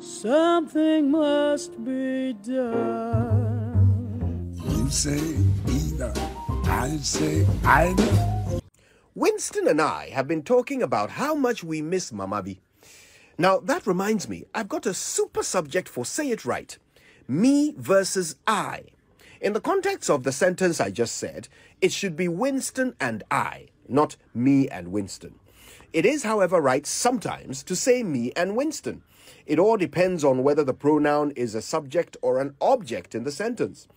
Something must be done. You say either. I say either. Winston and I have been talking about how much we miss Mamabi. Now, that reminds me, I've got a super subject for Say It Right Me versus I. In the context of the sentence I just said, it should be Winston and I, not me and Winston. It is, however, right sometimes to say me and Winston. It all depends on whether the pronoun is a subject or an object in the sentence.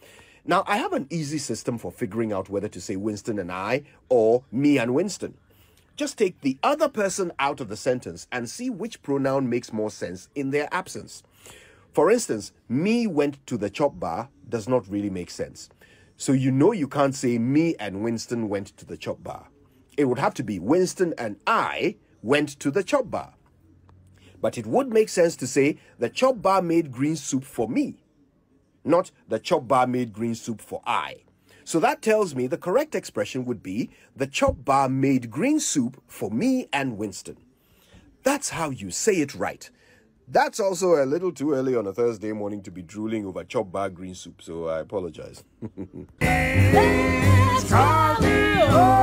Now, I have an easy system for figuring out whether to say Winston and I or me and Winston. Just take the other person out of the sentence and see which pronoun makes more sense in their absence. For instance, me went to the chop bar does not really make sense. So you know you can't say me and Winston went to the chop bar. It would have to be Winston and I went to the chop bar. But it would make sense to say the chop bar made green soup for me, not the chop bar made green soup for I. So that tells me the correct expression would be the chop bar made green soup for me and Winston. That's how you say it right. That's also a little too early on a Thursday morning to be drooling over chop bar green soup, so I apologize.